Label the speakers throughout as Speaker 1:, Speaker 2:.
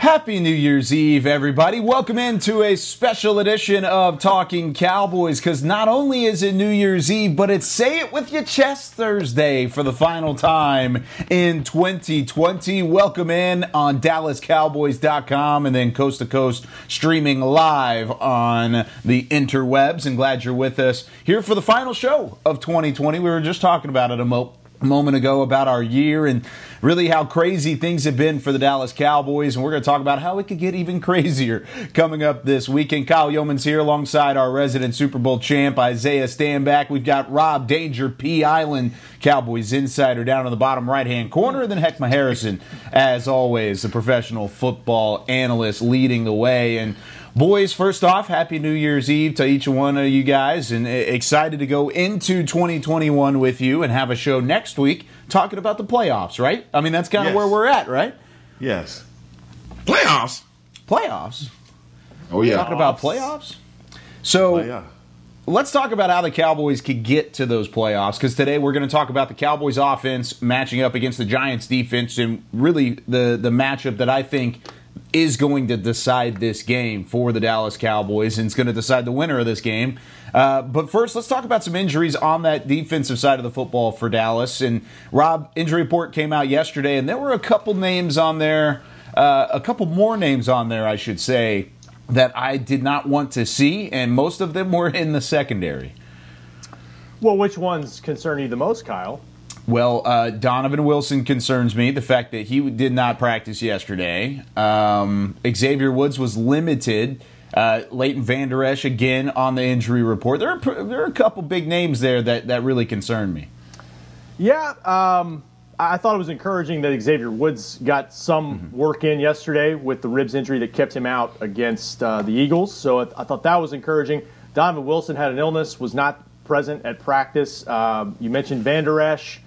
Speaker 1: Happy New Year's Eve, everybody. Welcome into a special edition of Talking Cowboys because not only is it New Year's Eve, but it's Say It With Your Chest Thursday for the final time in 2020. Welcome in on DallasCowboys.com and then coast to coast streaming live on the interwebs. And glad you're with us here for the final show of 2020. We were just talking about it a moment ago about our year and really how crazy things have been for the Dallas Cowboys. And we're going to talk about how it could get even crazier coming up this weekend. Kyle Youmans here alongside our resident Super Bowl champ, Isaiah Stanback. We've got Rob Danger, P Island Cowboys insider down in the bottom right hand corner. And then Heckma Harrison, as always, the professional football analyst leading the way. And Boys, first off, happy New Year's Eve to each one of you guys, and excited to go into 2021 with you and have a show next week talking about the playoffs, right? I mean, that's kind of
Speaker 2: Yes.
Speaker 1: where we're at, right?
Speaker 2: Yes.
Speaker 3: Playoffs.
Speaker 1: Playoffs.
Speaker 2: Oh yeah.
Speaker 1: Talking about playoffs. So
Speaker 2: Oh, yeah.
Speaker 1: let's talk about how the Cowboys could get to those playoffs because today we're going to talk about the Cowboys offense matching up against the Giants defense and really the the matchup that I think is going to decide this game for the Dallas Cowboys and it's going to decide the winner of this game. Uh, but first, let's talk about some injuries on that defensive side of the football for Dallas. And Rob, injury report came out yesterday, and there were a couple names on there, uh, a couple more names on there, I should say, that I did not want to see, and most of them were in the secondary.
Speaker 4: Well, which ones concern you the most, Kyle?
Speaker 1: Well, uh, Donovan Wilson concerns me. The fact that he did not practice yesterday. Um, Xavier Woods was limited. Uh, Leighton Vander Esch again on the injury report. There are there are a couple big names there that, that really concern me.
Speaker 4: Yeah, um, I thought it was encouraging that Xavier Woods got some work in yesterday with the ribs injury that kept him out against uh, the Eagles. So I, I thought that was encouraging. Donovan Wilson had an illness, was not present at practice. Um, you mentioned Vander Esch.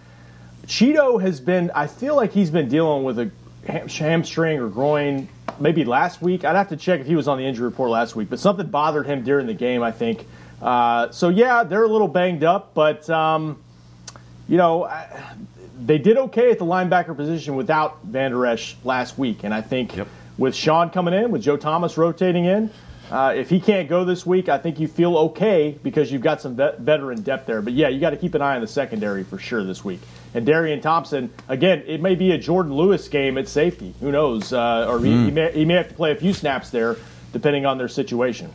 Speaker 4: Chido has been, I feel like he's been dealing with a ham- hamstring or groin maybe last week. I'd have to check if he was on the injury report last week, but something bothered him during the game, I think. Uh, so, yeah, they're a little banged up, but, um, you know, I, they did okay at the linebacker position without Vander Esch last week. And I think with Sean coming in, with Joe Thomas rotating in, uh, if he can't go this week, I think you feel okay because you've got some vet- veteran depth there. But yeah, you got to keep an eye on the secondary for sure this week. And Darian Thompson, again, it may be a Jourdan Lewis game at safety. Who knows? Uh, or he, he, may, he may have to play a few snaps there, depending on their situation.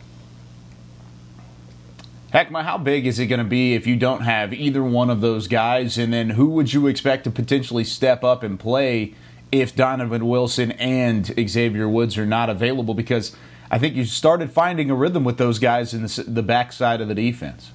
Speaker 1: Heckma, how big is it going to be if you don't have either one of those guys? And then who would you expect to potentially step up and play if Donovan Wilson and Xavier Woods are not available? Because I think you started finding a rhythm with those guys in the, the backside of the defense.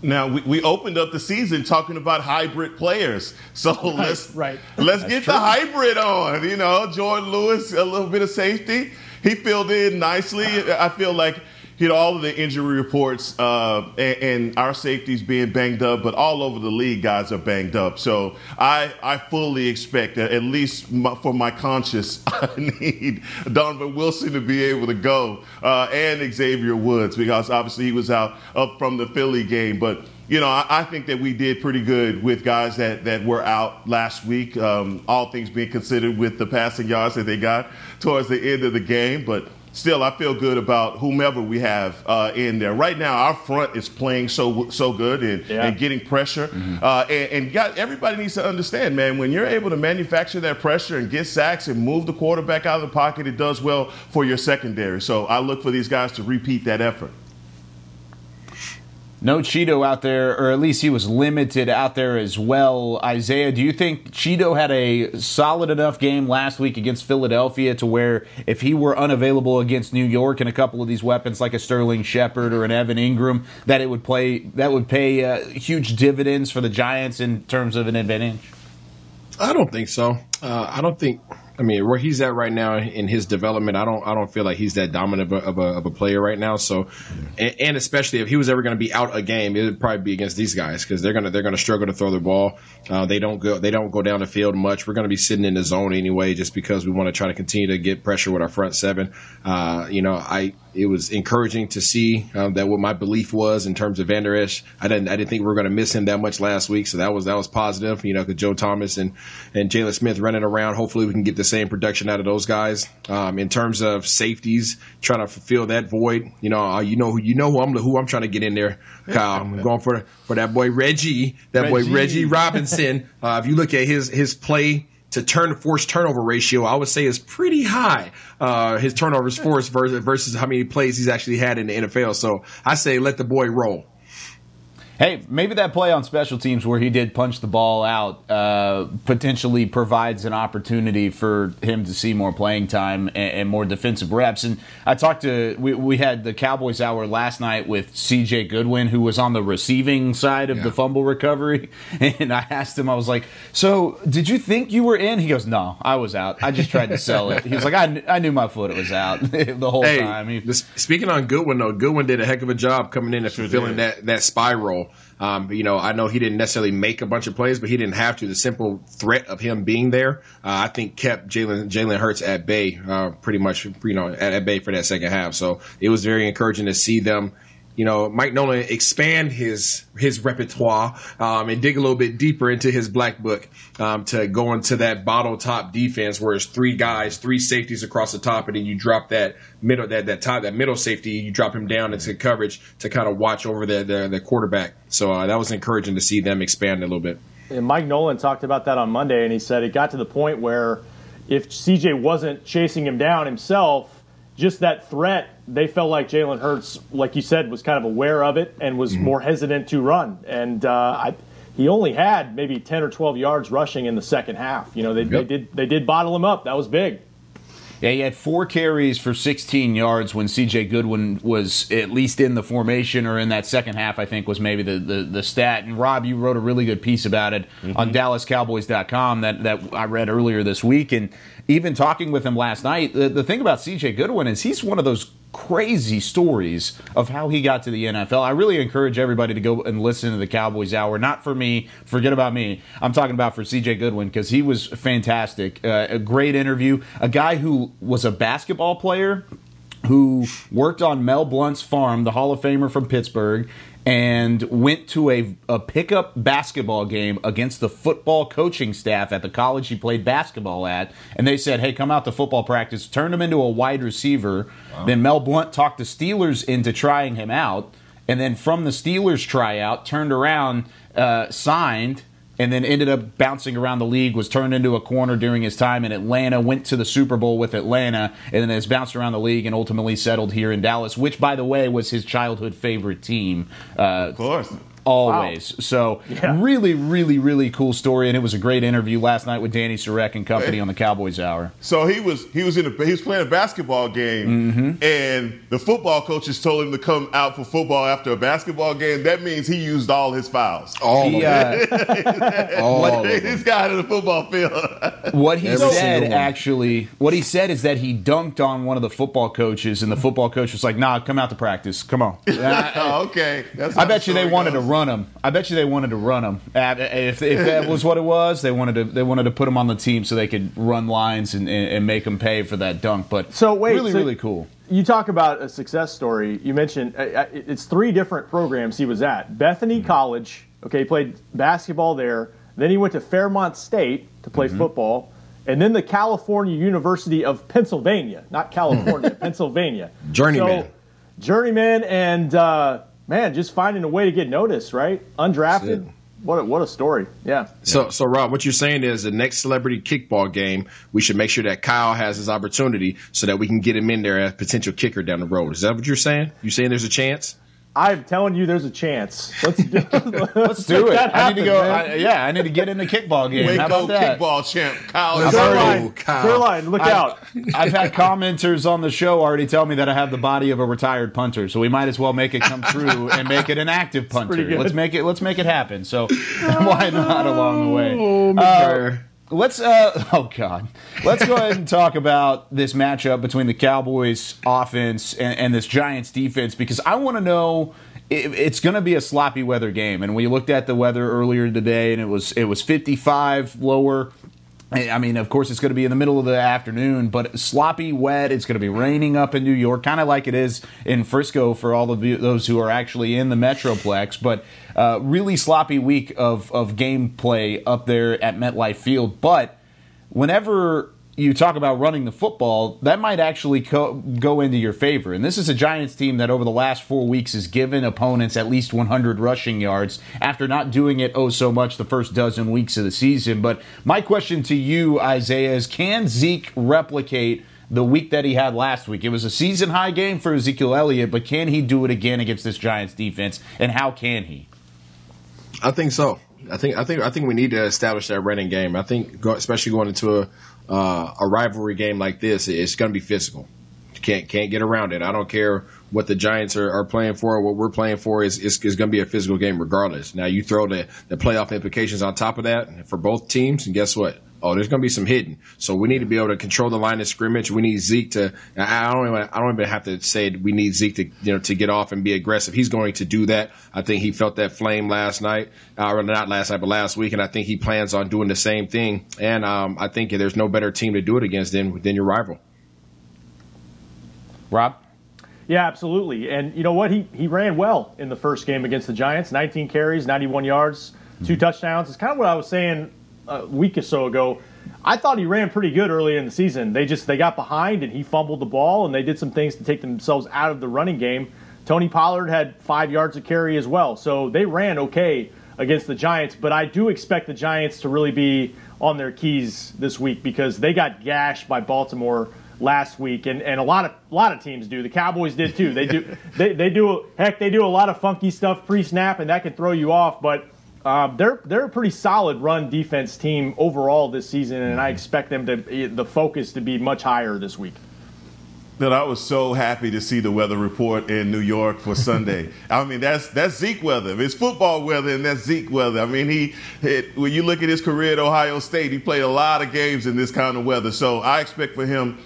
Speaker 2: Now we, we opened up the season talking about hybrid players, so let's
Speaker 4: right.
Speaker 2: let's get the hybrid on. You know, Jourdan Lewis, a little bit of safety. He filled in nicely. I feel like know all of the injury reports uh, and, and our safeties being banged up, but all over the league, guys are banged up. So I I fully expect that at least my, for my conscience, I need Donovan Wilson to be able to go uh, and Xavier Woods because obviously he was out up from the Philly game, but you know, I, I think that we did pretty good with guys that, that were out last week, um, all things being considered with the passing yards that they got towards the end of the game. But still, I feel good about whomever we have uh, in there. Right now, our front is playing so so good and,
Speaker 4: Yeah.
Speaker 2: and getting pressure. Uh, and and got, everybody needs to understand, man, when you're able to manufacture that pressure and get sacks and move the quarterback out of the pocket, it does well for your secondary. So I look for these guys to repeat that effort.
Speaker 1: No Chido out there, or at least he was limited out there as well. Isaiah, do you think Chido had a solid enough game last week against Philadelphia to where if he were unavailable against New York and a couple of these weapons like a Sterling Shepard or an Evan Engram, that it would play that would pay uh, huge dividends for the Giants in terms of an advantage?
Speaker 5: I don't think so. Uh, I don't think. I mean, where he's at right now in his development, I don't, I don't feel like he's that dominant of a, of a, of a player right now. So, and, and, especially if he was ever going to be out a game, it would probably be against these guys because they're gonna, they're gonna struggle to throw the ball. Uh, they don't go, they don't go down the field much. We're going to be sitting in the zone anyway, just because we want to try to continue to get pressure with our front seven. Uh, you know, I, it was encouraging to see um, that what my belief was in terms of Vander Esch. I didn't, I didn't think we were going to miss him that much last week, so that was that was positive. You know, because Joe Thomas and and Jaylon Smith running around. Hopefully, we can get the same production out of those guys. Um, in terms of safeties, trying to fulfill that void. You know, uh, you know who you know who I'm who I'm trying to get in there. Kyle, I'm going for for that boy Reggie, that Reggie. boy Reggie Robinson. uh, if you look at his his play to turn force turnover ratio, I would say is pretty high. Uh, his turnovers force versus, versus how many plays he's actually had in the NFL. So I say let the boy roll.
Speaker 1: Hey, maybe that play on special teams where he did punch the ball out uh, potentially provides an opportunity for him to see more playing time and, and, more defensive reps. And I talked to we, we had the Cowboys hour last night with C.J. Goodwin, who was on the receiving side of yeah. the fumble recovery, and I asked him, I was like, "So did you think you were in?" He goes, "No, I was out. I just tried to sell it." He was like, "I, I knew my foot was out the whole hey, time." He,
Speaker 5: speaking on Goodwin though, Goodwin did a heck of a job coming in and fulfilling that that spiral. Um, you know, I know he didn't necessarily make a bunch of plays, but he didn't have to. The simple threat of him being there, uh, I think, kept Jalen Jalen Hurts at bay, uh, pretty much, you know, at, at bay for that second half. So it was very encouraging to see them you know, Mike Nolan expand his his repertoire um, and dig a little bit deeper into his black book um, to go into that bottle top defense where it's three guys, three safeties across the top, and then you drop that middle that that top that middle safety, you drop him down into coverage to kind of watch over the the, the quarterback. So uh, that was encouraging to see them expand a little bit.
Speaker 4: And Mike Nolan talked about that on Monday, and he said it got to the point where if CJ wasn't chasing him down himself just that threat, they felt like Jalen Hurts, like you said, was kind of aware of it and was mm-hmm. more hesitant to run. And uh, I, he only had maybe 10 or 12 yards rushing in the second half. You know, they, yep. they did they did bottle him up. That was big.
Speaker 1: Yeah, he had four carries for 16 yards when C.J. Goodwin was at least in the formation or in that second half. I think was maybe the the, the stat. And Rob, you wrote a really good piece about it mm-hmm. on DallasCowboys.com that that I read earlier this week. And even talking with him last night, the, the thing about C.J. Goodwin is he's one of those crazy stories of how he got to the NFL. I really encourage everybody to go and listen to the Cowboys Hour. Not for me, forget about me. I'm talking about for CJ Goodwin because he was fantastic. Uh, a great interview. A guy who was a basketball player who worked on Mel Blount's farm, the Hall of Famer from Pittsburgh, and went to a, a pickup basketball game against the football coaching staff at the college he played basketball at. And they said, hey, come out to football practice, turned him into a wide receiver. Wow. Then Mel Blount talked the Steelers into trying him out. And then from the Steelers tryout, turned around, uh, signed, and then ended up bouncing around the league, was turned into a corner during his time in Atlanta, went to the Super Bowl with Atlanta, and then has bounced around the league and ultimately settled here in Dallas, which, by the way, was his childhood favorite team.
Speaker 2: Uh, of course
Speaker 1: always. Wow. So yeah. really, really, really cool story, and it was a great interview last night with Danny Sarek and company on the Cowboys Hour.
Speaker 2: So he was he was in a, he was playing a basketball game, mm-hmm. and the football coaches told him to come out for football after a basketball game. That means he used all his fouls.
Speaker 5: All he, uh,
Speaker 2: all what, this guy in the football field.
Speaker 1: what he Every said actually, what he said is that he dunked on one of the football coaches, and the football coach was like, "Nah, come out to practice. Come on."
Speaker 2: okay,
Speaker 1: I bet you they wanted goes. to run run him. I bet you they wanted to run him. If, if that was what it was, they wanted to they wanted to put him on the team so they could run lines and, and make him pay for that dunk. But so wait, really so really cool.
Speaker 4: You talk about a success story. You mentioned uh, uh, it's three different programs he was at. Bethany mm-hmm. College. Okay, he played basketball there. Then he went to Fairmont State to play mm-hmm. football and then the California University of Pennsylvania, not California, Pennsylvania.
Speaker 5: Journeyman. So,
Speaker 4: journeyman, and uh, man, just finding a way to get noticed, right? Undrafted. What a, what a story. Yeah.
Speaker 5: So, so Rob, what you're saying is the next celebrity kickball game, we should make sure that Kyle has his opportunity so that we can get him in there as potential kicker down the road. Is that what you're saying? You saying there's a chance?
Speaker 4: I'm telling you, there's a chance. Let's do,
Speaker 1: Let's do it.
Speaker 4: that
Speaker 1: I need to go. I, yeah, I need to get in the kickball game. How
Speaker 2: Waco
Speaker 1: about that?
Speaker 2: kickball champ Kyle.
Speaker 5: Let's
Speaker 2: Murray.
Speaker 5: go.
Speaker 4: Caroline, look
Speaker 1: I-
Speaker 4: out.
Speaker 1: I've had commenters on the show already tell me that I have the body of a retired punter, so we might as well make it come true and make it an active punter. Let's make it. Let's make it happen. So why not along the way?
Speaker 5: Oh,
Speaker 1: Uh,
Speaker 5: McGuire.
Speaker 1: Let's uh oh god. Let's go ahead and talk about this matchup between the Cowboys offense and, and this Giants defense because I want to know it, it's going to be a sloppy weather game and we looked at the weather earlier today and it was it was 55 lower I mean, of course, it's going to be in the middle of the afternoon, but sloppy, wet. It's going to be raining up in New York, kind of like it is in Frisco for all of you, those who are actually in the Metroplex. But uh, really sloppy week of of gameplay up there at MetLife Field. But whenever you talk about running the football, that might actually co- go into your favor. And this is a Giants team that over the last four weeks has given opponents at least 100 rushing yards after not doing it oh so much the first dozen weeks of the season. But my question to you, Isaiah, is can Zeke replicate? The week that he had last week. It was a season high game for Ezekiel Elliott, but can he do it again against this Giants defense? And how can he?
Speaker 5: I think so. I think I think I think we need to establish that running game. I think, go, especially going into a uh, a rivalry game like this, it's going to be physical. You can't can't get around it. I don't care what the Giants are, are playing for. or What we're playing for is is, is going to be a physical game regardless. Now you throw the the playoff implications on top of that for both teams, and guess what? Oh, there's going to be some hidden. So we need to be able to control the line of scrimmage. We need Zeke to. I don't even. I don't even have to say we need Zeke to you know to get off and be aggressive. He's going to do that. I think he felt that flame last night, uh, or not last night, but last week, and I think he plans on doing the same thing. And um, I think there's no better team to do it against than than your rival.
Speaker 1: Rob?
Speaker 4: Yeah, absolutely. And you know what? He he ran well in the first game against the Giants. 19 carries, 91 yards, two touchdowns. It's kind of what I was saying a week or so ago. I thought he ran pretty good early in the season. They just they got behind and he fumbled the ball and they did some things to take themselves out of the running game. Tony Pollard had five yards of carry as well, so they ran okay against the Giants. But I do expect the Giants to really be on their keys this week because they got gashed by Baltimore last week, and, and a lot of a lot of teams do. The Cowboys did too. They do they, they do heck they do a lot of funky stuff pre snap, and that can throw you off. But um, they're they're a pretty solid run defense team overall this season, and I expect them to the focus to be much higher this week.
Speaker 2: that I was so happy to see the weather report in New York for Sunday. I mean, that's that's Zeke weather. It's football weather, and that's Zeke weather. I mean, he it, when you look at his career at Ohio State, he played a lot of games in this kind of weather. So I expect for him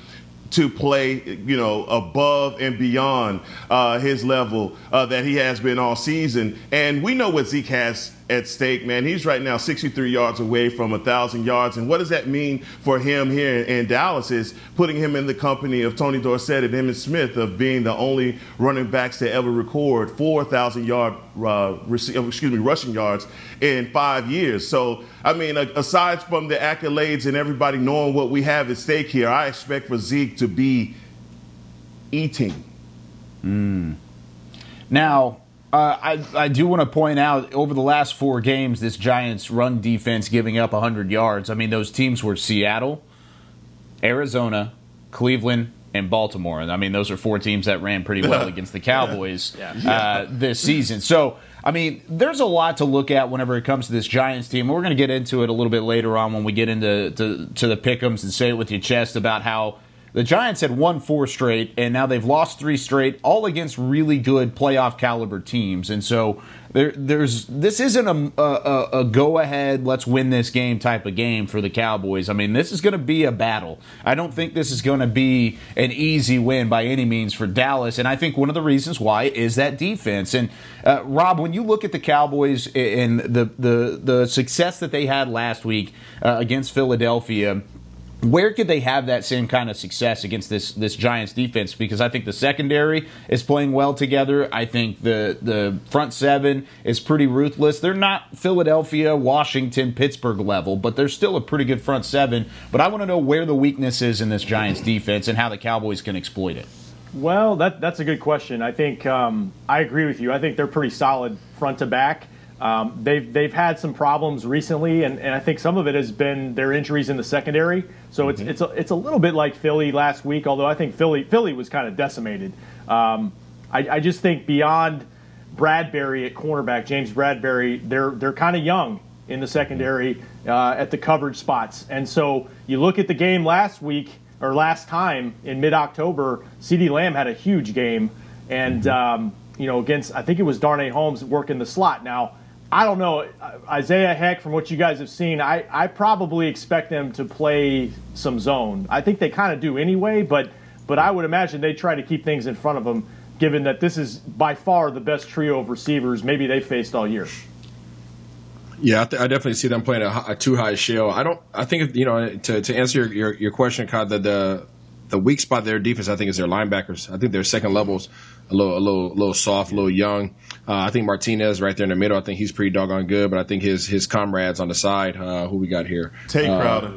Speaker 2: to play, you know, above and beyond uh, his level uh, that he has been all season. And we know what Zeke has at stake, man. He's right now 63 yards away from 1,000 yards. And what does that mean for him here in, Dallas is putting him in the company of Tony Dorsett and Emmitt Smith of being the only running backs to ever record 4,000 yard, uh, uh, excuse me, rushing yards in five years. So, I mean, aside from the accolades and everybody knowing what we have at stake here, I expect for Zeke to be eating.
Speaker 1: Now, uh, I, I do want to point out over the last four games, this Giants run defense giving up 100 yards. I mean, those teams were Seattle, Arizona, Cleveland, and Baltimore. And I mean, those are four teams that ran pretty well against the Cowboys uh, this season. So, I mean, there's a lot to look at whenever it comes to this Giants team. We're going to get into it a little bit later on when we get into to, to the pickums and say it with your chest about how the Giants had won four straight, and now they've lost three straight, all against really good playoff caliber teams. And so there, there's this isn't a, a, a go ahead, let's win this game type of game for the Cowboys. I mean, this is going to be a battle. I don't think this is going to be an easy win by any means for Dallas. And I think one of the reasons why is that defense. And uh, Rob, when you look at the Cowboys and the the the success that they had last week uh, against Philadelphia where could they have that same kind of success against this this Giants defense? Because I think the secondary is playing well together. I think the the front seven is pretty ruthless. They're not Philadelphia, Washington, Pittsburgh level, but they're still a pretty good front seven. But I want to know where the weakness is in this Giants defense and how the Cowboys can exploit it.
Speaker 4: Well, that, that's a good question. I think um, I agree with you. I think they're pretty solid front to back. Um, they've they've had some problems recently, and, and I think some of it has been their injuries in the secondary. So it's it's a, it's a little bit like Philly last week, although I think Philly Philly was kind of decimated. Um, I, I just think beyond Bradberry at cornerback, James Bradberry, they're they're kind of young in the secondary uh, at the coverage spots, and so you look at the game last week or last time in mid-October, CeeDee Lamb had a huge game, and um, you know against I think it was Darnay Holmes working the slot. Now I don't know Isaiah Heck from what you guys have seen. I I probably expect them to play some zone. I think they kind of do anyway, but but I would imagine they try to keep things in front of them given that this is by far the best trio of receivers maybe they faced all year.
Speaker 5: Yeah, I, th- I definitely see them playing a, a, two high shell. I don't. I think you know to, to answer your, your, your question, Cod, the, the the weak spot their defense, I think, is their linebackers. I think their second levels a little a little a little soft, a little young. Uh, I think Martinez right there in the middle. I think he's pretty doggone good, but I think his his comrades on the side, uh, who we got here,
Speaker 2: Tae uh, Crowder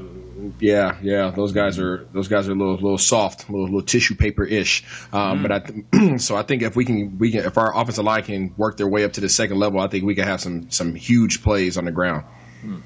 Speaker 5: yeah, yeah, those guys are those guys are a little little soft, a little, little tissue paper ish. Um, mm. But I th- so I think if we can we can if our offensive line can work their way up to the second level, I think we can have some some huge plays on the ground.
Speaker 2: Mm.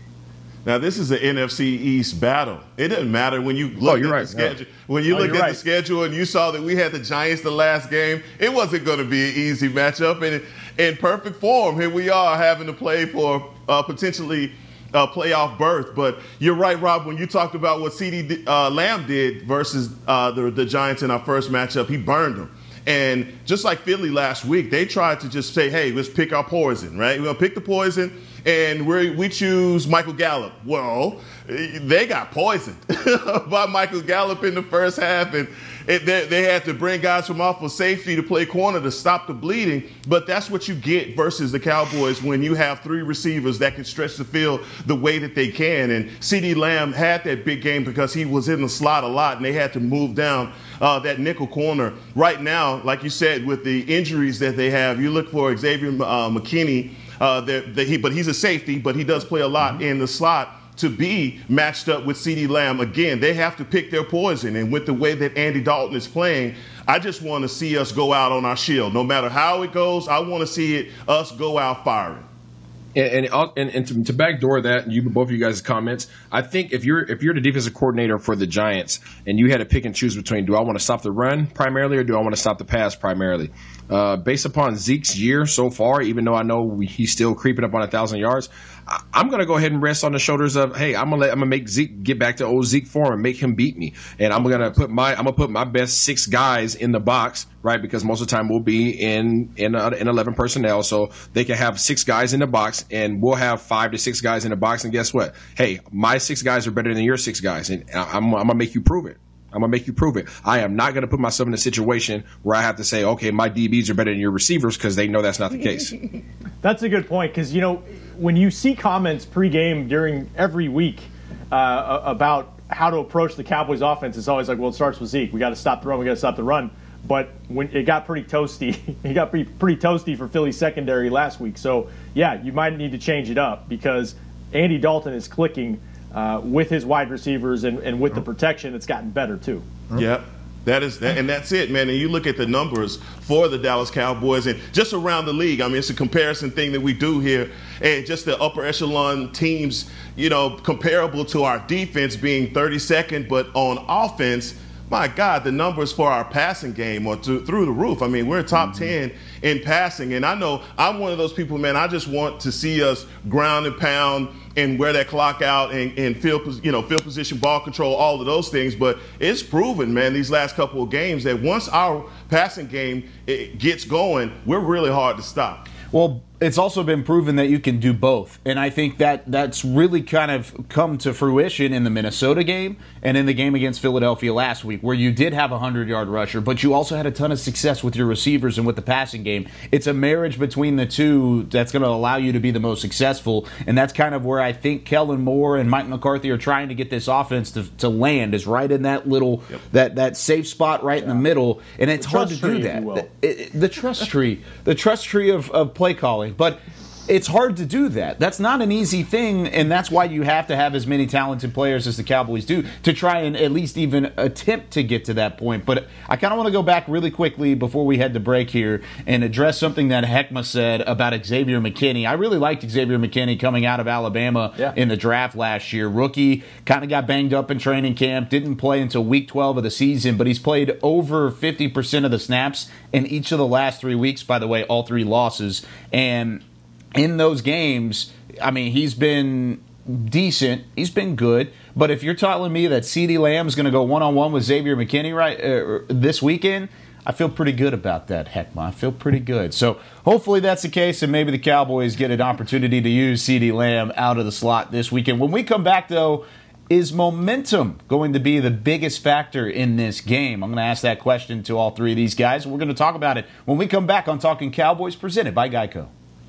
Speaker 2: Now this is an NFC East battle. It doesn't matter when you look oh, at right. the schedule. Yeah. When you oh, look at right. the schedule and you saw that we had the Giants the last game, it wasn't going to be an easy matchup. And in perfect form, here we are having to play for uh, potentially uh, playoff berth. But you're right, Rob, when you talked about what CeeDee uh, Lamb did versus uh, the, the Giants in our first matchup, he burned them. And just like Philly last week, they tried to just say, hey, let's pick our poison, right? We're to pick the poison, and we we choose Michael Gallup. Well, they got poisoned by Michael Gallup in the first half, and it, they, they, had to bring guys from off of safety to play corner to stop the bleeding. But that's what you get versus the Cowboys when you have three receivers that can stretch the field the way that they can. And CeeDee Lamb had that big game because he was in the slot a lot, and they had to move down uh, that nickel corner. Right now, like you said, with the injuries that they have, you look for Xavier uh, McKinney. Uh, he, but he's a safety, but he does play a lot mm-hmm. in the slot to be matched up with CeeDee Lamb. Again, they have to pick their poison. And with the way that Andy Dalton is playing, I just want to see us go out on our shield. No matter how it goes, I want to see it us go out firing.
Speaker 5: And and, and, and to, to, backdoor that, you both of you guys' comments, I think if you're if you're the defensive coordinator for the Giants and you had to pick and choose between do I want to stop the run primarily or do I want to stop the pass primarily, uh, based upon Zeke's year so far, even though I know he's still creeping up on a thousand yards, I, am going to go ahead and rest on the shoulders of, hey, I'm gonna let, I'm gonna make Zeke get back to old Zeke form and make him beat me, and I'm gonna put my I'm gonna put my best six guys in the box, right? Because most of the time we'll be in in uh, in 11 personnel, so they can have six guys in the box, and we'll have five to six guys in the box, and guess what? Hey, my six guys are better than your six guys, and I'm, I'm gonna make you prove it. I'm gonna make you prove it. I am not gonna put myself in a situation where I have to say, okay, my DBs are better than your receivers because they know that's not the case.
Speaker 4: that's a good point because you know when you see comments pregame during every week uh, about how to approach the Cowboys offense, it's always like, well, it starts with Zeke. We got to stop the run. We got to stop the run. But when it got pretty toasty, it got pretty, pretty toasty for Philly secondary last week. So yeah, you might need to change it up because Andy Dalton is clicking uh, with his wide receivers and, and with the protection, it's gotten better too.
Speaker 2: Yep. That is, and that's it, man. And you look at the numbers for the Dallas Cowboys and just around the league. I mean, it's a comparison thing that we do here, and just the upper echelon teams, you know, comparable to our defense being 32nd, but on offense, my God, the numbers for our passing game are to, through the roof. I mean, we're top mm-hmm. 10 in passing. And I know I'm one of those people, man, I just want to see us ground and pound and wear that clock out and, and field, you know, field position, ball control, all of those things. But it's proven, man, these last couple of games that once our passing game gets going, we're really hard to stop.
Speaker 1: Well, it's also been proven that you can do both. And I think that that's really kind of come to fruition in the Minnesota game and in the game against Philadelphia last week, where you did have a 100 yard rusher, but you also had a ton of success with your receivers and with the passing game. It's a marriage between the two that's going to allow you to be the most successful. And that's kind of where I think Kellen Moore and Mike McCarthy are trying to get this offense to, to land, is right in that little, yep. that, that safe spot right yeah. in the middle. And it's hard to do that. The, it, the trust tree, the trust tree of, of play calling. But it's hard to do that. That's not an easy thing, and that's why you have to have as many talented players as the Cowboys do to try and at least even attempt to get to that point. But I kind of want to go back really quickly before we head to break here and address something that Heckma said about Xavier McKinney. I really liked Xavier McKinney coming out of Alabama
Speaker 4: Yeah.
Speaker 1: in the draft last year. Rookie, kind of got banged up in training camp, didn't play until week 12 of the season, but he's played over 50% of the snaps in each of the last three weeks, by the way, all three losses. And in those games, I mean, he's been decent. He's been good. But if you're telling me that CeeDee Lamb is going to go one on one with Xavier McKinney right uh, this weekend, I feel pretty good about that, Heckma. I feel pretty good. So hopefully that's the case, and maybe the Cowboys get an opportunity to use CeeDee Lamb out of the slot this weekend. When we come back, though, is momentum going to be the biggest factor in this game? I'm going to ask that question to all three of these guys. We're going to talk about it when we come back on Talking Cowboys, presented by Geico.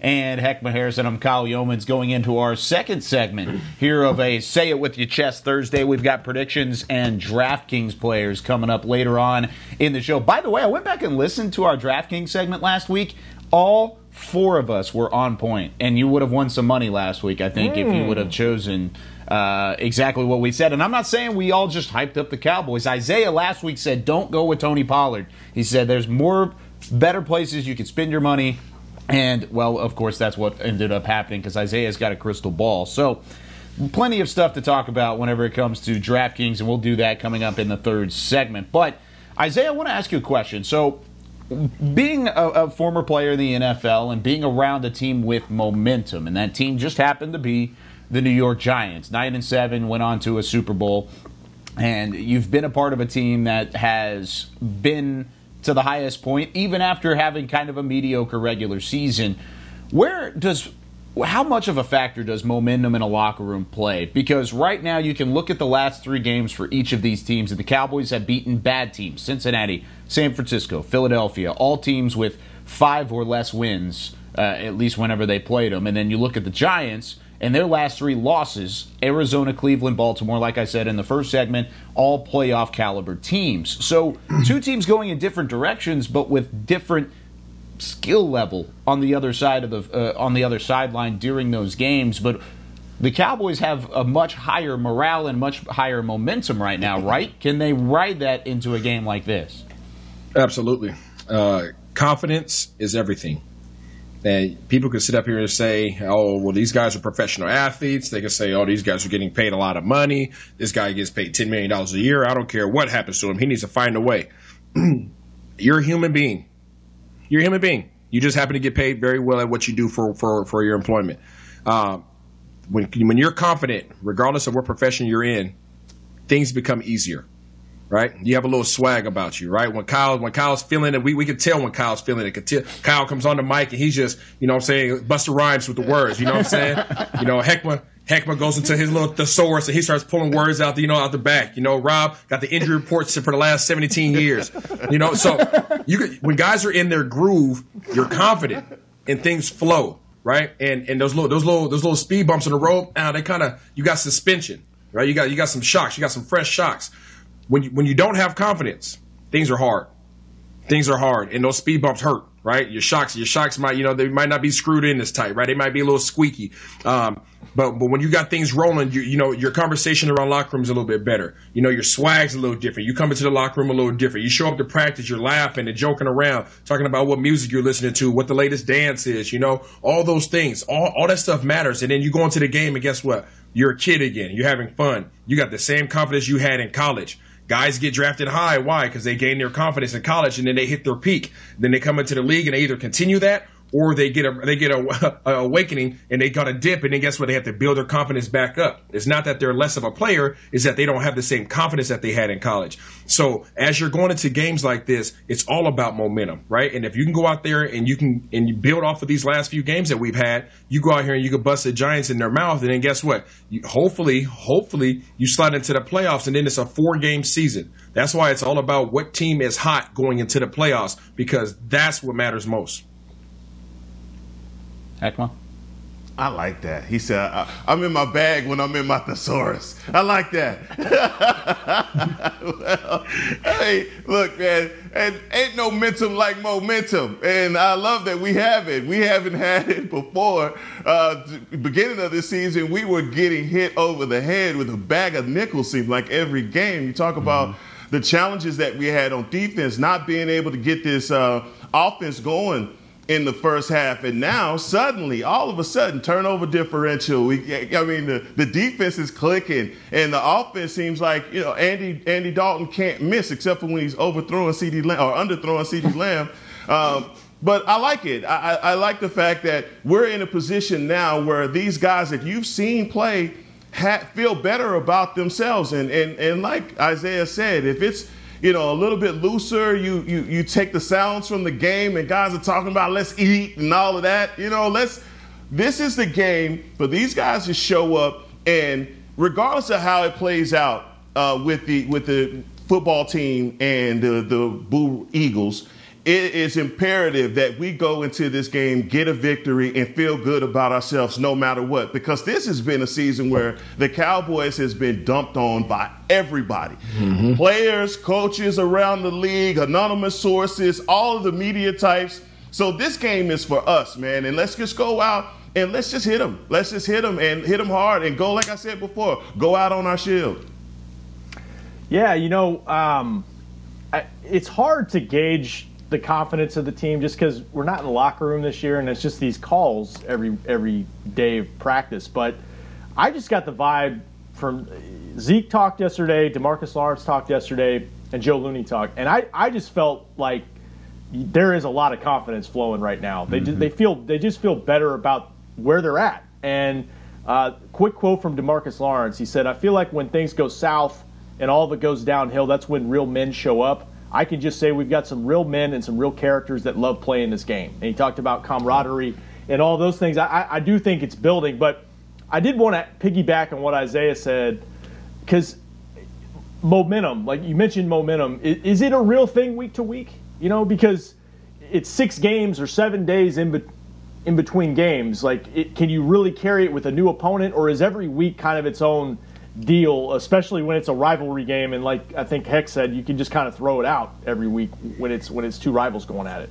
Speaker 1: and Heckma Harrison. I'm Kyle Youmans going into our second segment here of a Say It With Your Chest Thursday. We've got predictions and DraftKings players coming up later on in the show. By the way, I went back and listened to our DraftKings segment last week. All four of us were on point, and you would have won some money last week, I think, if you would have chosen uh, exactly what we said. And I'm not saying we all just hyped up the Cowboys. Isaiah last week said, don't go with Tony Pollard. He said there's more better places you can spend your money. And, well, of course, that's what ended up happening because Isaiah's got a crystal ball. So, plenty of stuff to talk about whenever it comes to DraftKings, and we'll do that coming up in the third segment. But, Isaiah, I want to ask you a question. So, being a, a former player in the NFL and being around a team with momentum, and that team just happened to be the New York Giants. Nine and seven, went on to a Super Bowl, and you've been a part of a team that has been to the highest point, even after having kind of a mediocre regular season. Where does how much of a factor does momentum in a locker room play? Because right now you can look at the last three games for each of these teams, and the Cowboys have beaten bad teams Cincinnati, San Francisco, Philadelphia, all teams with five or less wins, uh, at least whenever they played them. And then you look at the Giants. And their last three losses Arizona, Cleveland, Baltimore, like I said in the first segment, all playoff caliber teams. So, two teams going in different directions, but with different skill level on the other side of the uh, on the other sideline during those games. But The Cowboys have a much higher morale and much higher momentum right now, right? Can they ride that into a game like this?
Speaker 5: Absolutely. Uh, confidence is everything. And people can sit up here and say, oh, well, these guys are professional athletes. They can say, oh, these guys are getting paid a lot of money. This guy gets paid $10 million a year. I don't care what happens to him. He needs to find a way. You're a human being. You're a human being. You just happen to get paid very well at what you do for, for, for your employment. Uh, when, when you're confident, regardless of what profession you're in, things become easier right? You have a little swag about you, right? When Kyle when Kyle's feeling it, we, we can tell when Kyle's feeling it. Tell, Kyle comes on the mic and he's just, you know what I'm saying, Busta Rhymes with the words, you know what I'm saying? you know, Heckma Heckma goes into his little thesaurus and he starts pulling words out, the, you know, out the back. You know, Rob got the injury reports for the last 17 years. You know, so you when guys are in their groove, you're confident and things flow, right? And and those little those little those little speed bumps in the road, now they kind of you got suspension, right? You got you got some shocks, you got some fresh shocks when you, when you don't have confidence, things are hard. Things are hard, and those speed bumps hurt. Right, your shocks, your shocks might, you know, they might not be screwed in as tight, right? They might be a little squeaky. Um, but but when you got things rolling, you, you know, your conversation around locker is a little bit better. You know, your swag's a little different. You come into the locker room a little different. You show up to practice, you're laughing and joking around, talking about what music you're listening to, what the latest dance is. You know, all those things, all all that stuff matters. And then you go into the game, and guess what? You're a kid again. You're having fun. You got the same confidence you had in college. Guys get drafted high. Why? Because they gain their confidence in college and then they hit their peak. Then they come into the league and they either continue that or they get a they get a, a, awakening and they got a dip and then guess what? They have to build their confidence back up. It's not that they're less of a player is that they don't have the same confidence that they had in college. So as you're going into games like this it's all about momentum right? And if you can go out there and you can and you build off of these last few games that we've had you go out here and you can bust the giants in their mouth and then guess what? You, hopefully hopefully you slide into the playoffs and then it's a four game season. That's why it's all about what team is hot going into the playoffs because that's what matters most
Speaker 1: Heckma?
Speaker 2: I like that. He said, I, am in my bag when I'm in my thesaurus. I like that. well, hey, look, man, and ain't no momentum like momentum. And I love that we have it. We haven't had it before. Uh, beginning of this season, we were getting hit over the head with a bag of nickels, seemed like every game. You talk about mm-hmm. the challenges that we had on defense, not being able to get this uh, offense going in the first half, and now suddenly, all of a sudden, turnover differential. We, I mean, the, the defense is clicking, and the offense seems like you know Andy Andy Dalton can't miss except for when he's overthrowing CeeDee Lamb or underthrowing CeeDee Lamb. Um, but I like it. I, I like the fact that we're in a position now where these guys that you've seen play ha- feel better about themselves, and and and like Isaiah said, if it's you know, a little bit looser. You you you take the sounds from the game, and guys are talking about let's eat and all of that. You know, let's. This is the game for these guys to show up, and regardless of how it plays out uh, with the with the football team and the the Blue Eagles, it is imperative that we go into this game, get a victory, and feel good about ourselves no matter what. Because this has been a season where the Cowboys has been dumped on by everybody. Mm-hmm. Players, coaches around the league, anonymous sources, all of the media types. So this game is for us, man. And let's just go out and let's just hit them. Let's just hit them and hit them hard and go, like I said before, go out on our shield.
Speaker 4: Yeah, you know, um, it's hard to gauge the confidence of the team just because we're not in the locker room this year and it's just these calls every every day of practice. But I just got the vibe from Zeke talked yesterday, Demarcus Lawrence talked yesterday, and Joe Looney talked, and I, I just felt like there is a lot of confidence flowing right now. They mm-hmm. they feel they just feel better about where they're at. And uh, quick quote from Demarcus Lawrence: He said, "I feel like when things go south and all of it goes downhill, that's when real men show up." I can just say we've got some real men and some real characters that love playing this game. And he talked about camaraderie and all those things. I, I do think it's building, but I did want to piggyback on what Isaiah said because momentum, like you mentioned momentum, is, is, it a real thing week to week? You know, because it's six games or seven days in, in between games. Like, it, can you really carry it with a new opponent, or is every week kind of its own – deal, especially when it's a rivalry game. And like I think Heck said, you can just kind of throw it out every week when it's when it's two rivals going at it.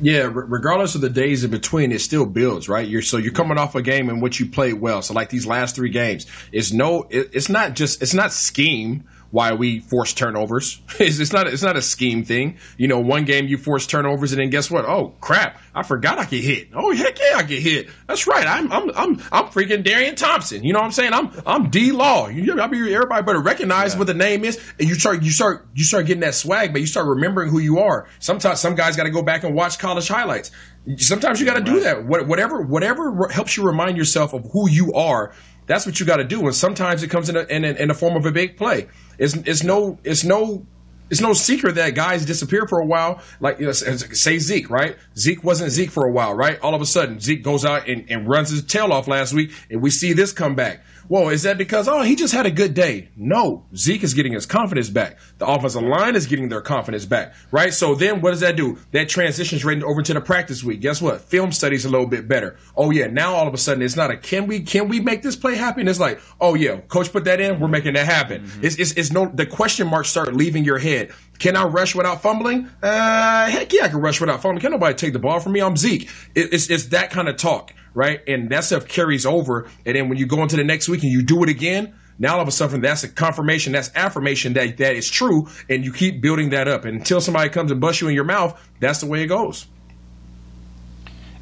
Speaker 5: Yeah, regardless of the days in between, it still builds, right? You're so you're coming off a game in which you played well. So like these last three games, it's no, it, it's not just it's not scheme why we force turnovers. it's, it's, not it's not a scheme thing. You know, one game you force turnovers and then guess what? Oh crap! I forgot I get hit. Oh heck yeah, I get hit. That's right. I'm I'm I'm I'm freaking Darian Thompson. You know what I'm saying? I'm I'm D Law. You I mean, everybody better recognize yeah. what the name is, and you start you start you start getting that swag, but you start remembering who you are. Sometimes some guys got to go back and watch college highlights. Sometimes you got to do that. Whatever whatever helps you remind yourself of who you are that's what you got to do. And sometimes it comes in a, in, a, in the form of a big play. It's, it's no it's no it's no secret that guys disappear for a while. Like you know, say Zeke, right? Zeke wasn't Zeke for a while, right? All of a sudden, Zeke goes out and, and runs his tail off last week, and we see this come back. Whoa, is that because, oh, he just had a good day? No, Zeke is getting his confidence back. The offensive line is getting their confidence back, right? So then what does that do? That transitions right over to the practice week. Guess what? Film studies a little bit better. Oh yeah, now all of a sudden it's not a can we can we make this play happen? It's like, oh yeah, coach put that in, we're making that happen. Mm-hmm. It's, it's, it's no the question marks start leaving your head. Can I rush without fumbling? Uh, heck yeah, I can rush without fumbling. Can nobody take the ball from me? I'm Zeke. It, it's it's that kind of talk right? And that stuff carries over. And then when you go into the next week and you do it again, now all of a sudden that's a confirmation, that's affirmation that that is true, and you keep building that up. And until somebody comes and busts you in your mouth, that's the way it goes.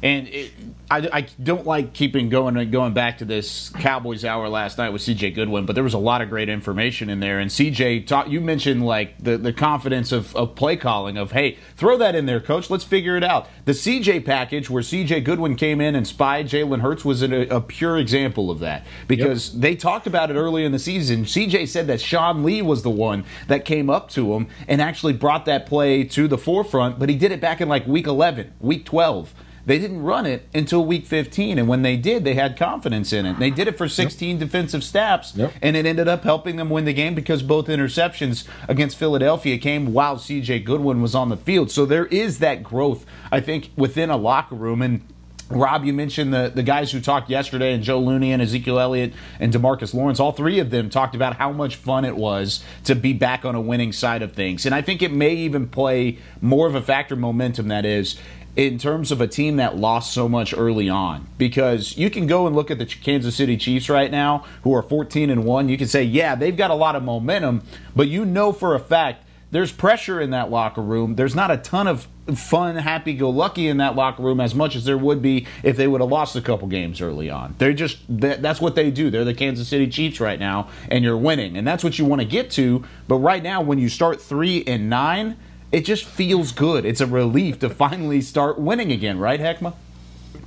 Speaker 1: And it, I, I, don't like keeping going and going back to this Cowboys hour last night with CJ Goodwin, but there was a lot of great information in there. And CJ, taught, you mentioned like the, the confidence of, of play calling of hey, throw that in there, coach. Let's figure it out. The CJ package where CJ Goodwin came in and spied Jalen Hurts was a, a, pure example of that because yep. they talked about it early in the season. CJ said that Sean Lee was the one that came up to him and actually brought that play to the forefront, but he did it back in like week 11, week 12. They didn't run it until week 15, and when they did, they had confidence in it. They did it for 16 yep. defensive snaps, yep. and it ended up helping them win the game because both interceptions against Philadelphia came while C.J. Goodwin was on the field. So there is that growth, I think, within a locker room, and Rob, you mentioned the, the guys who talked yesterday, and Joe Looney and Ezekiel Elliott and Demarcus Lawrence. All three of them talked about how much fun it was to be back on a winning side of things. And I think it may even play more of a factor momentum that is in terms of a team that lost so much early on. Because you can go and look at the Kansas City Chiefs right now who are 14 and 1 you can say yeah they've got a lot of momentum. But you know for a fact there's pressure in that locker room. There's not a ton of fun happy go lucky in that locker room as much as there would be if they would have lost a couple games early on. They're just that's what they do. They're the Kansas City Chiefs right now and you're winning. And that's what you want to get to. But right now when you start 3 and 9 it just feels good. It's a relief to finally start winning again, right, Heckma?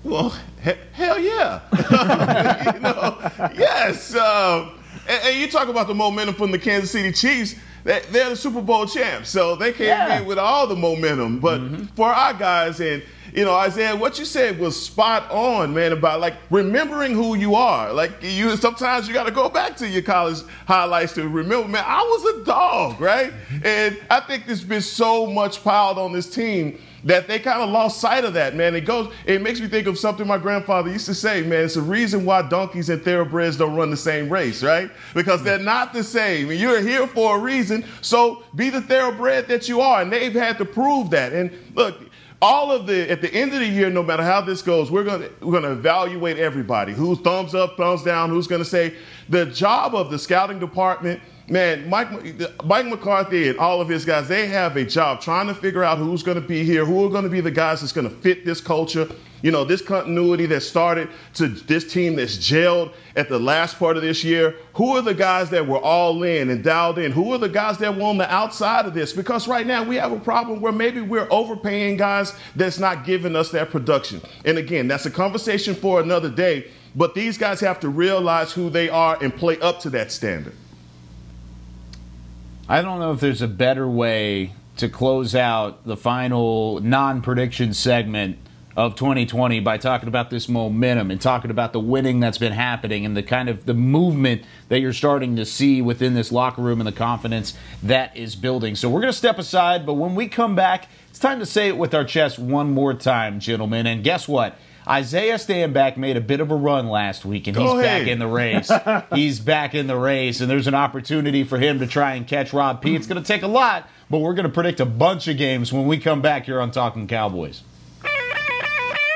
Speaker 2: Well, he- hell yeah. you know, yes. Um, and, and, you talk about the momentum from the Kansas City Chiefs. They, are the Super Bowl champs, so they came yeah. in with all the momentum. But mm-hmm. for our guys, and you know, Isaiah, what you said was spot on, man, about like remembering who you are. Like you sometimes you gotta go back to your college highlights to remember, man, I was a dog, right? And I think there's been so much piled on this team that they kind of lost sight of that, man. It goes, it makes me think of something my grandfather used to say, man. It's a reason why donkeys and thoroughbreds don't run the same race, right? Because they're not the same. And you're here for a reason, so be the thoroughbred that you are. And they've had to prove that. And look, all of the at the end of the year, no matter how this goes, we're gonna we're gonna evaluate everybody. Who's thumbs up, thumbs down, who's gonna say the job of the scouting department man, Mike, Mike McCarthy and all of his guys, they have a job trying to figure out who's going to be here, who are going to be the guys that's going to fit this culture. You know, this continuity that started to this team that's jailed at the last part of this year. Who are the guys that were all in and dialed in? Who are the guys that were on the outside of this? Because right now we have a problem where maybe we're overpaying guys that's not giving us that production. And again, that's a conversation for another day. But these guys have to realize who they are and play up to that standard.
Speaker 1: I don't know if there's a better way to close out the final non prediction segment of 2020 by talking about this momentum and talking about the winning that's been happening and the kind of the movement that you're starting to see within this locker room and the confidence that is building. So we're going to step aside, but when we come back, it's time to say it with our chest one more time, gentlemen. And guess what? Isaiah Stanback made a bit of a run last week, and he's back in the race. he's back in the race, and there's an opportunity for him to try and catch Rob P. It's going to take a lot, but we're going to predict a bunch of games when we come back here on Talking Cowboys.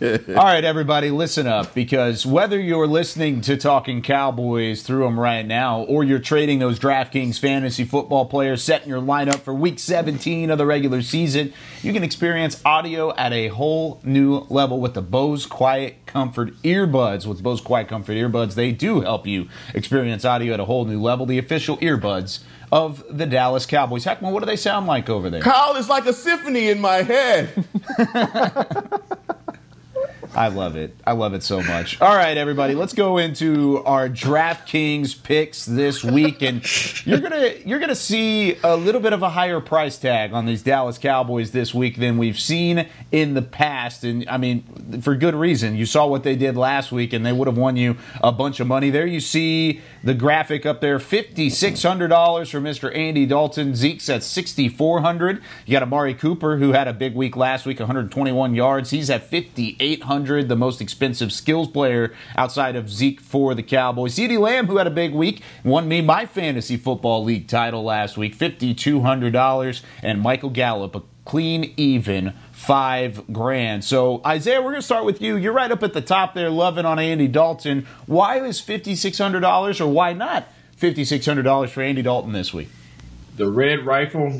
Speaker 1: All right, everybody, listen up because whether you're listening to Talking Cowboys through them right now or you're trading those DraftKings fantasy football players, setting your lineup for week 17 of the regular season, you can experience audio at a whole new level with the Bose Quiet Comfort earbuds. With Bose Quiet Comfort earbuds, they do help you experience audio at a whole new level. The official earbuds of the Dallas Cowboys. Heckman, what do they sound like over there?
Speaker 2: Kyle is like a symphony in my head.
Speaker 1: I love it. I love it so much. All right, everybody, let's go into our DraftKings picks this week, and you're gonna you're gonna see a little bit of a higher price tag on these Dallas Cowboys this week than we've seen in the past, and I mean for good reason. You saw what they did last week, and they would have won you a bunch of money. There, you see the graphic up there: fifty six hundred dollars for Mister Andy Dalton. Zeke's at sixty four hundred. You got Amari Cooper, who had a big week last week, one hundred twenty one yards. He's at fifty eight hundred the most expensive skills player outside of Zeke for the Cowboys. CeeDee Lamb, who had a big week, won me my fantasy football league title last week, $5,200. And Michael Gallup, a clean even five grand. So, Isaiah, we're going to start with you. You're right up at the top there, loving on Andy Dalton. Why is $5,600 or why not $5,600 for Andy Dalton this week?
Speaker 5: The red rifle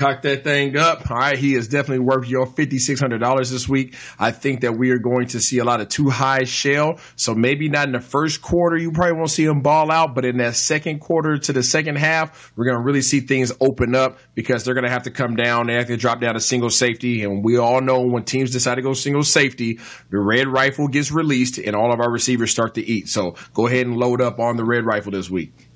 Speaker 5: cock that thing up. All right, he is definitely worth your fifty six hundred dollars this week. I think that we are going to see a lot of two high shell. So maybe not in the first quarter, you probably won't see him ball out, but in that second quarter to the second half, we're going to really see things open up because they're going to have to come down. They have to drop down to single safety, and we all know when teams decide to go single safety, the red rifle gets released, and all of our receivers start to eat. So go ahead and load up on the red rifle this week.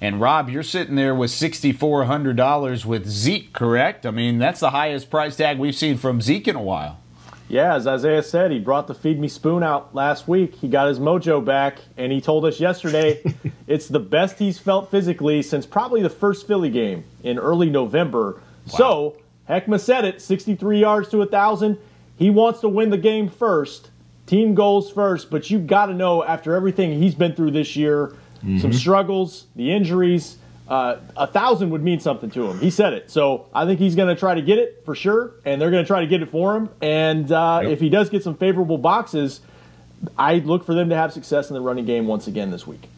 Speaker 1: And Rob, you're sitting there with $6,400 with Zeke, correct? I mean, that's the highest price tag we've seen from Zeke in a while.
Speaker 4: Yeah, as Isaiah said, he brought the feed me spoon out last week. He got his mojo back, and he told us yesterday it's the best he's felt physically since probably the first Philly game in early November. Wow. So, Heckma said it 63 yards to 1,000. He wants to win the game first, team goals first, but you've got to know after everything he's been through this year, mm-hmm. some struggles, the injuries. Uh, a thousand would mean something to him. He said it. So I think he's going to try to get it for sure, and they're going to try to get it for him. And uh, yep. if he does get some favorable boxes, I look for them to have success in the running game once again this week.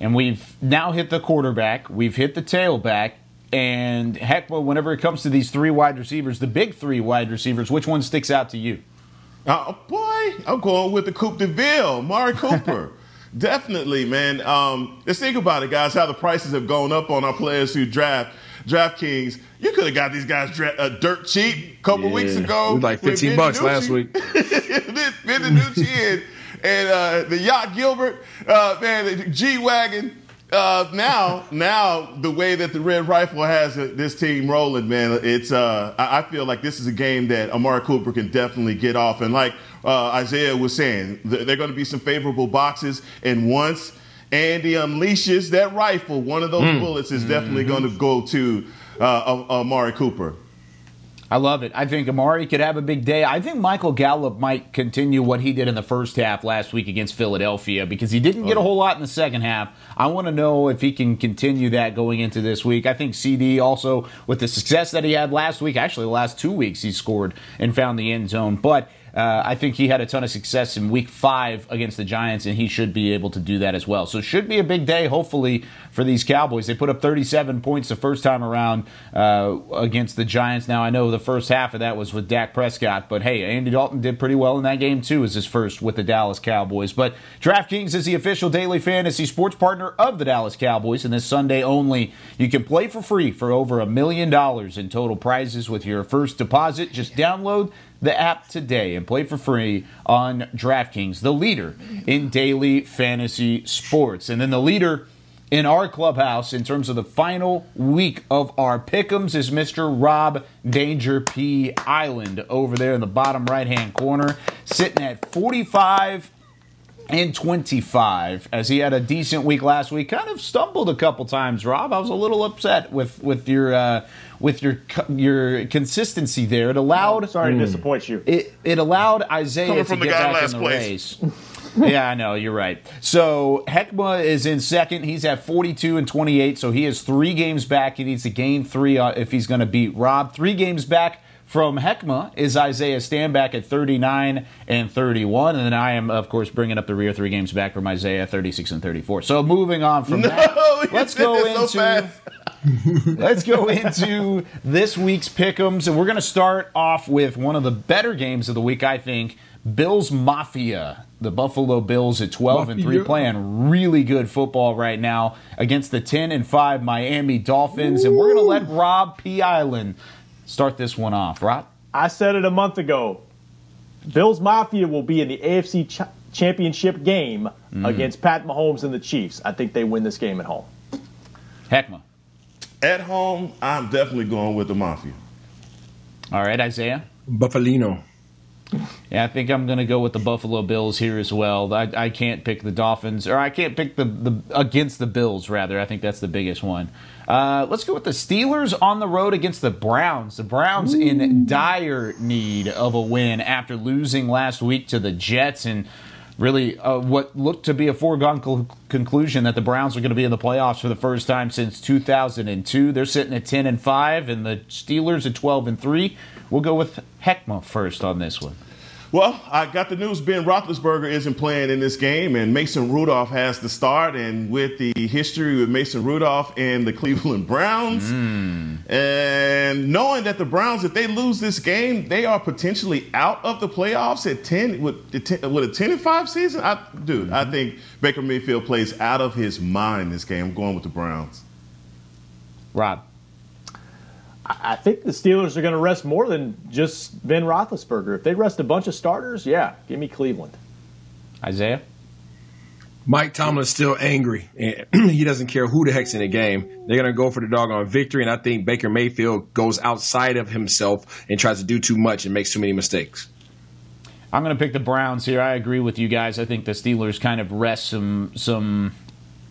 Speaker 1: And we've now hit the quarterback, we've hit the tailback, and heck, well, whenever it comes to these three wide receivers, the big three wide receivers, which one sticks out to you?
Speaker 2: Oh, boy, I'm going with the Coupe de Ville, Mari Cooper. Definitely, man. Um, let's think about it, guys. How the prices have gone up on our players who draft. DraftKings, you could have got these guys dra- uh, dirt cheap a couple
Speaker 5: Yeah.
Speaker 2: weeks ago.
Speaker 5: Like 15 bucks last week.
Speaker 2: Ben and, and uh, the Yacht Gilbert, uh, man, the G Wagon. Uh, now, now the way that the Red Rifle has uh, this team rolling, man, it's. Uh, I, I feel like this is a game that Amari Cooper can definitely get off, and like uh, Isaiah was saying, th- there are going to be some favorable boxes, and once Andy unleashes that rifle, one of those
Speaker 1: Mm.
Speaker 2: bullets is definitely going to go to uh, Amari Cooper.
Speaker 1: I love it. I think Amari could have a big day. I think Michael Gallup might continue what he did in the first half last week against Philadelphia because he didn't get a whole lot in the second half. I want to know if he can continue that going into this week. I think CeeDee also, with the success that he had last week, actually the last two weeks, he scored and found the end zone. But uh, I think he had a ton of success in week five against the Giants, and he should be able to do that as well. So, it should be a big day, hopefully, for these Cowboys. They put up 37 points the first time around uh, against the Giants. Now, I know the first half of that was with Dak Prescott, but hey, Andy Dalton did pretty well in that game, too, as his first with the Dallas Cowboys. But DraftKings is the official daily fantasy sports partner of the Dallas Cowboys, and this Sunday only, you can play for free for over a million dollars in total prizes with your first deposit. Just download the app today and play for free on DraftKings, the leader in daily fantasy sports. And then the leader in our clubhouse in terms of the final week of our pickums is Mr. Rob Danger P Island over there in the bottom right hand corner, sitting at 45 and 25 as he had a decent week last week kind of stumbled a couple times rob i was a little upset with with your uh with your your consistency there it allowed
Speaker 4: sorry to disappoint you
Speaker 1: it it allowed isaiah
Speaker 2: Coming
Speaker 1: to
Speaker 2: from the
Speaker 1: get
Speaker 2: guy
Speaker 1: back in the
Speaker 2: place.
Speaker 1: race yeah, I know. You're right. So Heckma is in second. He's at 42 and 28. So he has three games back. He needs to gain three uh, if he's going to beat Rob. Three games back from Heckma is Isaiah Stanback at 39 and 31. And then I am, of course, bringing up the rear three games back from Isaiah 36 and 34. So moving on from
Speaker 2: No,
Speaker 1: that, let's go
Speaker 2: it so
Speaker 1: into. Let's go into this week's pick'ems, and we're going to start off with one of the better games of the week, I think. Bills Mafia, the Buffalo Bills at 12 and 3 playing really good football right now against the 10 and 5 Miami Dolphins. And we're going to let Rob P. Island start this one off. Rob?
Speaker 4: I said it a month ago. Bills Mafia will be in the AFC ch- Championship game
Speaker 1: Mm.
Speaker 4: against Pat Mahomes and the Chiefs. I think they win this game at home.
Speaker 1: Heckma.
Speaker 2: At home, I'm definitely going with the Mafia.
Speaker 1: All right, Isaiah?
Speaker 5: Buffalino.
Speaker 1: Yeah, I think I'm going to go with the Buffalo Bills here as well. I, I can't pick the Dolphins, or I can't pick the, the against the Bills, rather. I think that's the biggest one. Uh, let's go with the Steelers on the road against the Browns. The Browns in dire need of a win after losing last week to the Jets and really uh, what looked to be a foregone col- conclusion that the Browns were going to be in the playoffs for the first time since 2002. They're sitting at 10 and 5 and the Steelers at 12 and 3. We'll go with Heckma first on this one.
Speaker 2: Well, I got the news Ben Roethlisberger isn't playing in this game, and Mason Rudolph has the start. And with the history with Mason Rudolph and the Cleveland Browns, hmm. and knowing that the Browns, if they lose this game, they are potentially out of the playoffs at 10 with, with a 10 and 5 season. I, dude, I mm-hmm. think Baker Mayfield plays out of his mind this game. I'm going with the Browns.
Speaker 1: Rob.
Speaker 4: I I think the Steelers are going to rest more than just Ben Roethlisberger. If they rest a bunch of starters, yeah, give me Cleveland.
Speaker 1: Isaiah?
Speaker 5: Mike Tomlin's still angry. He doesn't care who the heck's in the game. They're going to go for the doggone victory. And I think Baker Mayfield goes outside of himself and tries to do too much and makes too many mistakes.
Speaker 1: I'm going to pick the Browns here. I agree with you guys. I think the Steelers kind of rest some some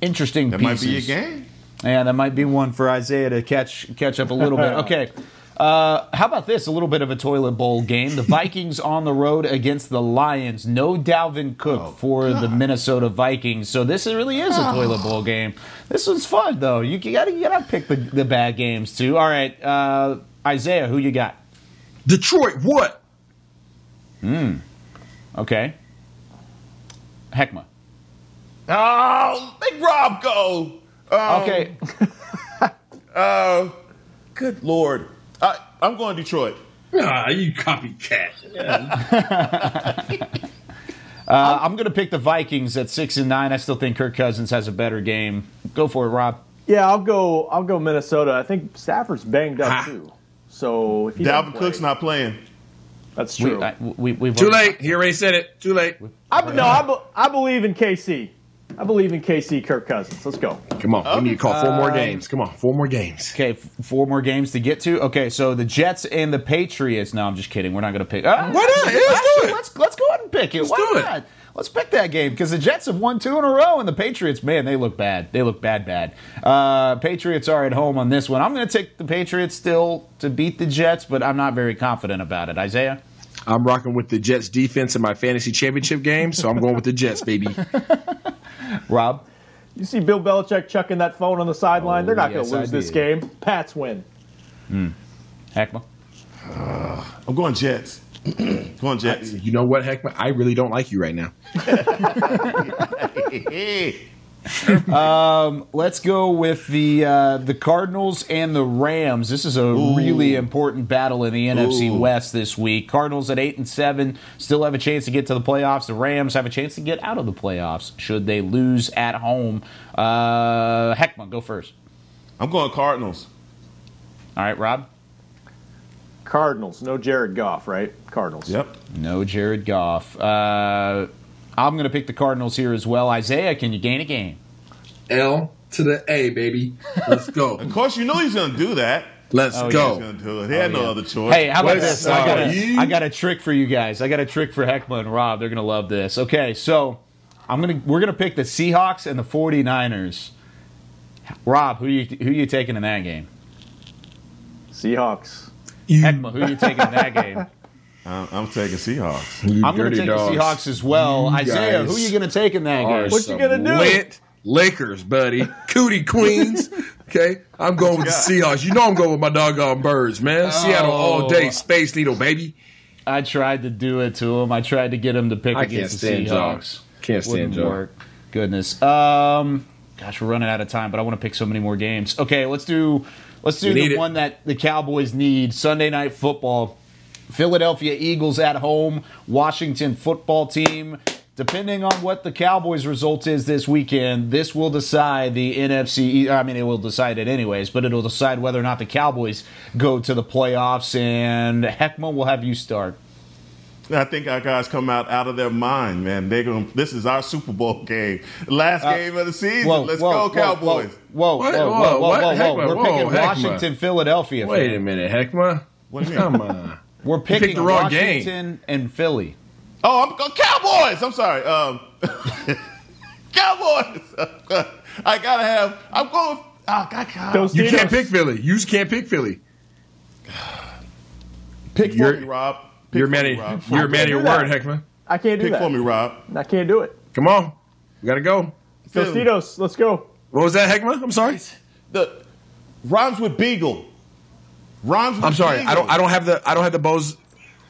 Speaker 1: interesting
Speaker 2: That might be your game.
Speaker 1: Yeah, that might be one for Isaiah to catch catch up a little bit. Okay. Uh, how about this? A little bit of a toilet bowl game. The Vikings on the road against the Lions. No Dalvin Cook
Speaker 2: Oh,
Speaker 1: for the Minnesota Vikings. So this really is a toilet bowl game. This one's fun though. You, you gotta you gotta pick the, the bad games too. All right, uh, Isaiah, who you got?
Speaker 5: Detroit, what?
Speaker 1: Hmm. Okay. Heckma.
Speaker 2: Oh, make Rob go. Um,
Speaker 1: Okay.
Speaker 2: uh, good lord. I, I'm going Detroit.
Speaker 5: Ah, you copycat.
Speaker 1: Uh, I'm going to pick the Vikings at six and nine. I still think Kirk Cousins has a better game. Go for it, Rob.
Speaker 4: Yeah, I'll go. I'll go Minnesota. I think Stafford's banged up too. So if
Speaker 2: Dalvin
Speaker 4: play-
Speaker 2: Cook's not playing.
Speaker 4: That's
Speaker 1: We,
Speaker 4: true.
Speaker 1: I, we, we've
Speaker 5: Too
Speaker 1: already-
Speaker 5: late. He already said it. Too late.
Speaker 4: I, no, I, be- I believe in KC. I believe in KC. Kirk Cousins. Let's go.
Speaker 5: Come on. We need to call four more games. Come on. Four more games.
Speaker 1: Okay, f- four more games to get to. Okay, so the Jets and the Patriots. No, I'm just kidding. We're not going to pick. Ah,
Speaker 5: Why not? Yeah, let's do it.
Speaker 1: Let's let's go ahead and pick it.
Speaker 5: Let's
Speaker 1: Why
Speaker 5: do it.
Speaker 1: not? Let's pick that game because the Jets have won two in a row, and the Patriots, man, they look bad. They look bad, bad. Uh, Patriots are at home on this one. I'm going to take the Patriots still to beat the Jets, but I'm not very confident about it. Isaiah.
Speaker 5: I'm rocking with the Jets defense in my fantasy championship game, so I'm going with the Jets, baby.
Speaker 1: Rob.
Speaker 4: You see Bill Belichick chucking that phone on the sideline. They're not
Speaker 1: Oh, yes,
Speaker 4: going to lose this game. Pats win. Hmm.
Speaker 1: Heckma.
Speaker 2: Uh, I'm going Jets. going Jets.
Speaker 5: You know what, Heckman? I really don't like you right now.
Speaker 1: Um, let's go with the uh, the Cardinals and the Rams. This is a really important battle in the NFC West this week. Cardinals at eight and seven still have a chance to get to the playoffs. The Rams have a chance to get out of the playoffs should they lose at home. Uh, Heckman, go first.
Speaker 2: I'm going Cardinals.
Speaker 1: All right, Rob.
Speaker 4: Cardinals. No Jared Goff, right? Cardinals.
Speaker 2: Yep.
Speaker 1: No Jared Goff. Uh, I'm going to pick the Cardinals here as well. Isaiah, can you gain a game?
Speaker 5: L to the A, baby. Let's go.
Speaker 2: Of course, you know he's going to do that.
Speaker 5: Let's
Speaker 1: Oh,
Speaker 5: go.
Speaker 2: going to do it. He had
Speaker 1: Oh,
Speaker 2: no
Speaker 1: yeah.
Speaker 2: other choice.
Speaker 1: Hey, how about
Speaker 5: West
Speaker 1: this? I got, a, I got a trick for you guys. I got a trick for Heckma and Rob. They're gonna love this. Okay, so I'm gonna we're gonna pick the Seahawks and the 49ers. Rob, who you who you taking in that game?
Speaker 4: Seahawks.
Speaker 1: Heckma, who you taking in that game?
Speaker 2: I'm, I'm taking Seahawks.
Speaker 5: You
Speaker 1: I'm gonna take
Speaker 5: dogs.
Speaker 1: the Seahawks as well.
Speaker 5: You
Speaker 1: Isaiah,
Speaker 5: guys
Speaker 1: who you gonna take in that game?
Speaker 4: What you gonna do?
Speaker 5: Lit Lakers, buddy. Cootie Queens. Okay, I'm going with the Seahawks. You know I'm going with my doggone birds, man. Seattle all day, Space Needle, baby.
Speaker 1: I tried to do it to him. I tried to get him to pick
Speaker 5: I
Speaker 1: against the
Speaker 5: stand y'all.
Speaker 1: Seahawks.
Speaker 5: Can't stand
Speaker 1: Wouldn't
Speaker 5: y'all.
Speaker 1: work. Goodness. Um, gosh, we're running out of time, but I want to pick so many more games. Okay, let's do let's do
Speaker 5: We need
Speaker 1: the
Speaker 5: it.
Speaker 1: one that the Cowboys need. Sunday night football. Philadelphia Eagles at home. Washington football team. Depending on what the Cowboys' result is this weekend, this will decide the NFC. I mean, it will decide it anyways, but it'll decide whether or not the Cowboys go to the playoffs. And Heckma will have you start.
Speaker 2: I think our guys come out out of their mind, man. They're going. to This is our Super Bowl game, last game of the season.
Speaker 1: Uh, Whoa,
Speaker 2: Let's
Speaker 1: whoa,
Speaker 2: go, Cowboys.
Speaker 1: Whoa, whoa,
Speaker 5: What?
Speaker 1: whoa, whoa,
Speaker 5: Whoa,
Speaker 1: whoa, whoa, whoa.
Speaker 5: Heckma,
Speaker 1: We're
Speaker 5: whoa,
Speaker 1: picking
Speaker 5: Heckma.
Speaker 1: Washington, Philadelphia.
Speaker 5: Wait a minute, Heckma.
Speaker 2: What do you mean?
Speaker 5: Come on.
Speaker 1: We're picking
Speaker 5: the wrong game.
Speaker 1: Washington and Philly.
Speaker 2: Oh, I'm go Cowboys. I'm sorry. Um, Cowboys. I gotta have. I'm going. Oh, God, God.
Speaker 4: Those
Speaker 5: You can't pick Philly. You just can't pick Philly.
Speaker 2: Pick for
Speaker 5: You're-
Speaker 2: me, Rob. Pick
Speaker 5: You're a
Speaker 2: for
Speaker 5: man
Speaker 2: Rob.
Speaker 5: you're a man of
Speaker 4: do
Speaker 5: your
Speaker 4: that.
Speaker 5: word, Heckma.
Speaker 4: I can't do it.
Speaker 2: Pick
Speaker 4: that.
Speaker 2: for me, Rob.
Speaker 4: I can't do it.
Speaker 5: Come on. We gotta go.
Speaker 2: Philly.
Speaker 4: Tostitos. Let's go.
Speaker 5: What was that, Heckma? I'm sorry.
Speaker 2: The rhymes with Beagle. Rhymes with
Speaker 5: I'm sorry.
Speaker 2: Beagle.
Speaker 5: I don't I don't have the I don't have the Bose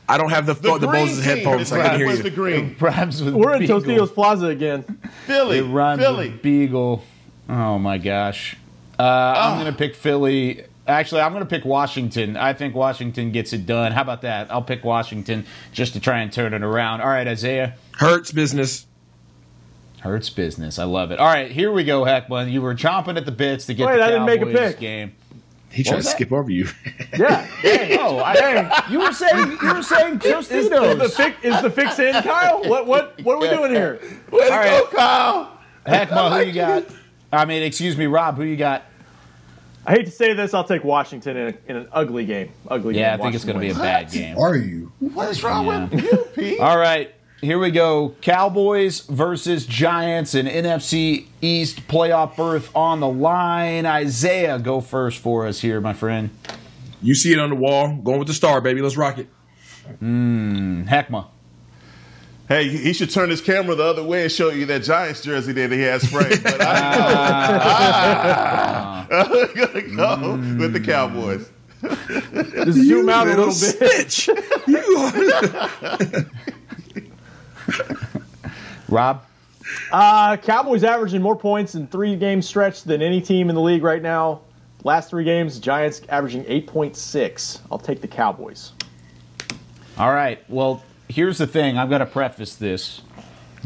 Speaker 5: I don't have the
Speaker 2: The
Speaker 5: the,
Speaker 2: green
Speaker 5: Bose
Speaker 2: team.
Speaker 5: headphones. I can hear you.
Speaker 2: with the green.
Speaker 1: Rhymes with
Speaker 4: We're in
Speaker 1: Beagle.
Speaker 4: Tostitos Plaza again.
Speaker 2: Philly.
Speaker 1: It rhymes
Speaker 2: Philly.
Speaker 1: with Beagle. Oh my gosh. Uh. I'm going to pick Philly. Actually, I'm going to pick Washington. I think Washington gets it done. How about that? I'll pick Washington just to try and turn it around. All right, Isaiah.
Speaker 5: Hurts business.
Speaker 1: Hurts business. I love it. All right, here we go, Heckman. You were chomping at the bits to get
Speaker 4: Wait,
Speaker 1: the
Speaker 4: I didn't make a
Speaker 1: Cowboys
Speaker 4: pick.
Speaker 1: game.
Speaker 5: He
Speaker 1: What
Speaker 5: tried to
Speaker 1: that?
Speaker 5: skip over you.
Speaker 4: Yeah. Dang.
Speaker 1: Oh, I, you were saying you were saying
Speaker 4: Is, is the fix, is the fix in, Kyle? What what what are we doing here?
Speaker 2: Way to
Speaker 1: All
Speaker 2: go,
Speaker 1: right.
Speaker 2: Kyle.
Speaker 1: Heckma, who you got? I mean, excuse me, Rob. Who you got?
Speaker 4: I hate to say this, I'll take Washington in, a, in an ugly game. Ugly game.
Speaker 1: Yeah, I
Speaker 4: game.
Speaker 1: think it's going to be a bad game.
Speaker 5: Are you?
Speaker 2: What is wrong
Speaker 1: Yeah.
Speaker 2: with you, Pete?
Speaker 1: All right, here we go. Cowboys versus Giants, an NFC East playoff berth on the line. Isaiah, go first for us here, my friend.
Speaker 5: You see it on the wall. Going with the star, baby. Let's rock it.
Speaker 1: Mmm, Heckma.
Speaker 2: Hey, he should turn his camera the other way and show you that Giants jersey that he has framed. But I, I'm gonna ah. go hmm. with the Cowboys.
Speaker 4: Just zoom out a little bit.
Speaker 5: Snitch. you are.
Speaker 1: Rob.
Speaker 4: Uh, Cowboys averaging more points in three game stretch than any team in the league right now. Last three games, Giants averaging 8.6. I'll take the Cowboys.
Speaker 1: All right. Well, here's the thing. I've got to preface this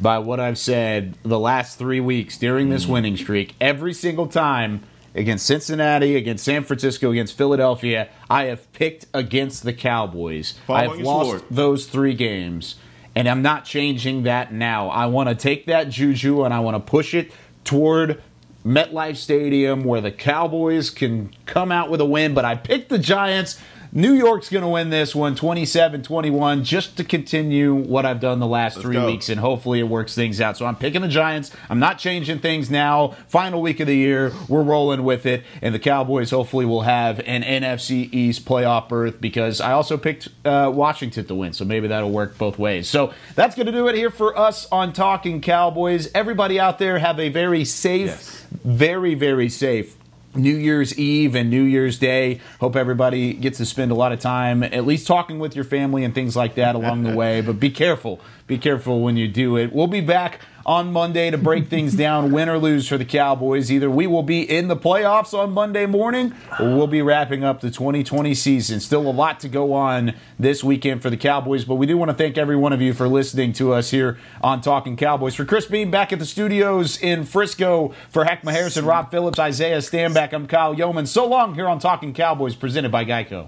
Speaker 1: by what I've said the last three weeks during this winning streak. Every single time against Cincinnati, against San Francisco, against Philadelphia, I have picked against the Cowboys.
Speaker 2: Fall I've
Speaker 1: lost
Speaker 2: sword.
Speaker 1: those three games, and I'm not changing that now. I want to take that juju and I want to push it toward MetLife Stadium where the Cowboys can come out with a win, but I picked the Giants. New York's going to win this one 27 21 just to continue what I've done the last three
Speaker 2: go.
Speaker 1: weeks, and hopefully it works things out. So I'm picking the Giants. I'm not changing things now. Final week of the year, we're rolling with it, and the Cowboys hopefully will have an NFC East playoff berth because I also picked uh, Washington to win, so maybe that'll work both ways. So that's going to do it here for us on Talking Cowboys. Everybody out there have a very safe, very, very safe New Year's Eve and New Year's Day. Hope everybody gets to spend a lot of time at least talking with your family and things like that along the way. But be careful. Be careful when you do it. We'll be back on Monday to break things down, win or lose for the Cowboys. Either we will be in the playoffs on Monday morning or we'll be wrapping up the 2020 season. Still a lot to go on this weekend for the Cowboys, but we do want to thank every one of you for listening to us here on Talking Cowboys. For Chris Beam back at the studios in Frisco, for Heckma Harrison, Rob Phillips, Isaiah Stanback, I'm Kyle Youmans. So long here on Talking Cowboys, presented by Geico.